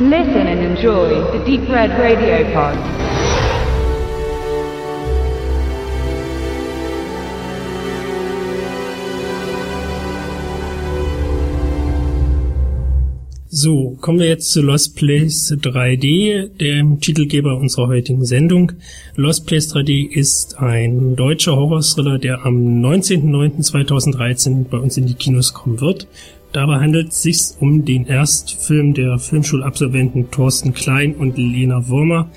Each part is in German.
Listen and enjoy the Deep Red Radio Pod. So, kommen wir jetzt zu Lost Place 3D, dem Titelgeber unserer heutigen Sendung. Lost Place 3D ist ein deutscher Horror-Thriller, der am 19.09.2013 bei uns in die Kinos kommen wird. Dabei handelt es sich um den Erstfilm der Filmschulabsolventen Thorsten Klein und Lena Wurmer,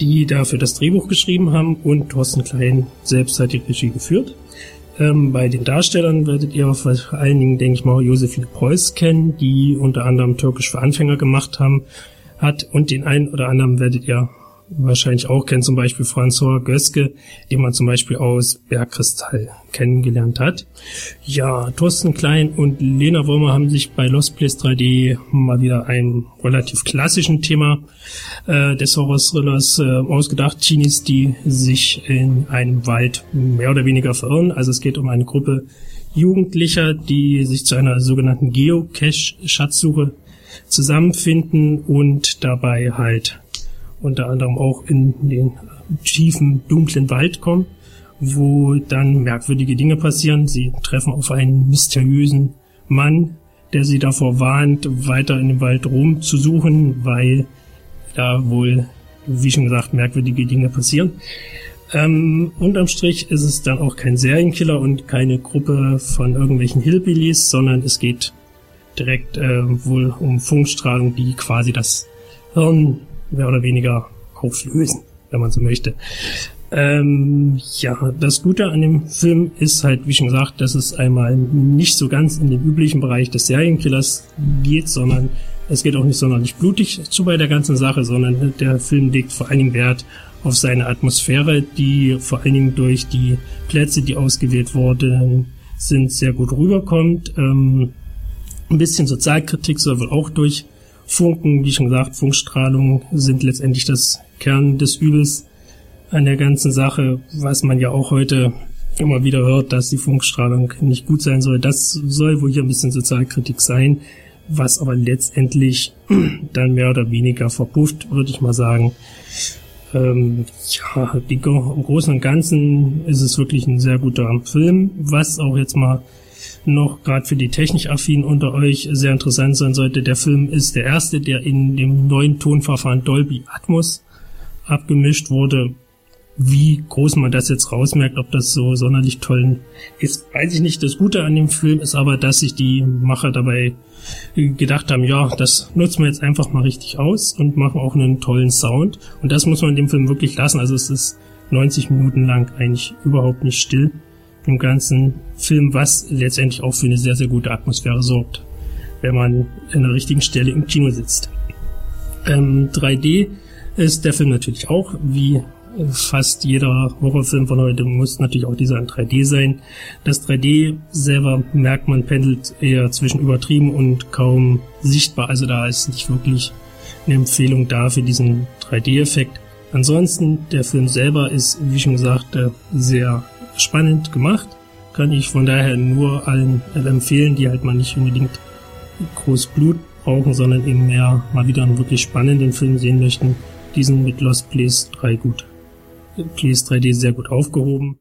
die dafür das Drehbuch geschrieben haben und Thorsten Klein selbst hat die Regie geführt. Ähm, bei den Darstellern werdet ihr vor allen Dingen, denke ich mal, Josephine Preuß kennen, die unter anderem Türkisch für Anfänger gemacht haben, hat und den einen oder anderen werdet ihr wahrscheinlich auch kennen, zum Beispiel François Göske, den man zum Beispiel aus Bergkristall kennengelernt hat. Ja, Thorsten Klein und Lena Wurmer haben sich bei Lost Place 3D mal wieder einem relativ klassischen Thema äh, des Horror-Thrillers äh, ausgedacht. Teenies, die sich in einem Wald mehr oder weniger verirren. Also es geht um eine Gruppe Jugendlicher, die sich zu einer sogenannten Geocache-Schatzsuche zusammenfinden und dabei halt unter anderem auch in den tiefen, dunklen Wald kommen, wo dann merkwürdige Dinge passieren. Sie treffen auf einen mysteriösen Mann, der sie davor warnt, weiter in dem Wald rumzusuchen, weil da wohl, wie schon gesagt, merkwürdige Dinge passieren. Ähm, unterm Strich ist es dann auch kein Serienkiller und keine Gruppe von irgendwelchen Hillbillies, sondern es geht direkt äh, wohl um Funkstrahlung, die quasi das Hirn mehr oder weniger auflösen, wenn man so möchte. Ähm, ja, das Gute an dem Film ist halt, wie schon gesagt, dass es einmal nicht so ganz in den üblichen Bereich des Serienkillers geht, sondern es geht auch nicht sonderlich blutig zu bei der ganzen Sache, sondern der Film legt vor allen Dingen Wert auf seine Atmosphäre, die vor allen Dingen durch die Plätze, die ausgewählt wurden, sind, sehr gut rüberkommt. Ähm, ein bisschen Sozialkritik soll wohl auch durch Funken, wie schon gesagt, Funkstrahlung sind letztendlich das Kern des Übels an der ganzen Sache, was man ja auch heute immer wieder hört, dass die Funkstrahlung nicht gut sein soll. Das soll wohl hier ein bisschen Sozialkritik sein, was aber letztendlich dann mehr oder weniger verpufft, würde ich mal sagen. Ähm, ja, im Großen und Ganzen ist es wirklich ein sehr guter Film, was auch jetzt mal noch gerade für die technikaffinen unter euch sehr interessant sein sollte. Der Film ist der erste, der in dem neuen Tonverfahren Dolby Atmos abgemischt wurde. Wie groß man das jetzt rausmerkt, ob das so sonderlich toll ist, weiß ich nicht. Das Gute an dem Film ist aber, dass sich die Macher dabei gedacht haben, ja, das nutzen wir jetzt einfach mal richtig aus und machen auch einen tollen Sound. Und das muss man in dem Film wirklich lassen. Also es ist 90 Minuten lang eigentlich überhaupt nicht still im ganzen Film, was letztendlich auch für eine sehr, sehr gute Atmosphäre sorgt, wenn man in der richtigen Stelle im Kino sitzt. Ähm, 3D ist der Film natürlich auch, wie fast jeder Horrorfilm von heute muss natürlich auch dieser in 3D sein. Das 3D selber merkt man pendelt eher zwischen übertrieben und kaum sichtbar, also da ist nicht wirklich eine Empfehlung da für diesen 3D-Effekt. Ansonsten, der Film selber ist, wie schon gesagt, äh, sehr spannend gemacht. Kann ich von daher nur allen empfehlen, die halt mal nicht unbedingt groß Blut brauchen, sondern eben mehr mal wieder einen wirklich spannenden Film sehen möchten. Diesen mit Lost Place 3 gut. Place 3D sehr gut aufgehoben.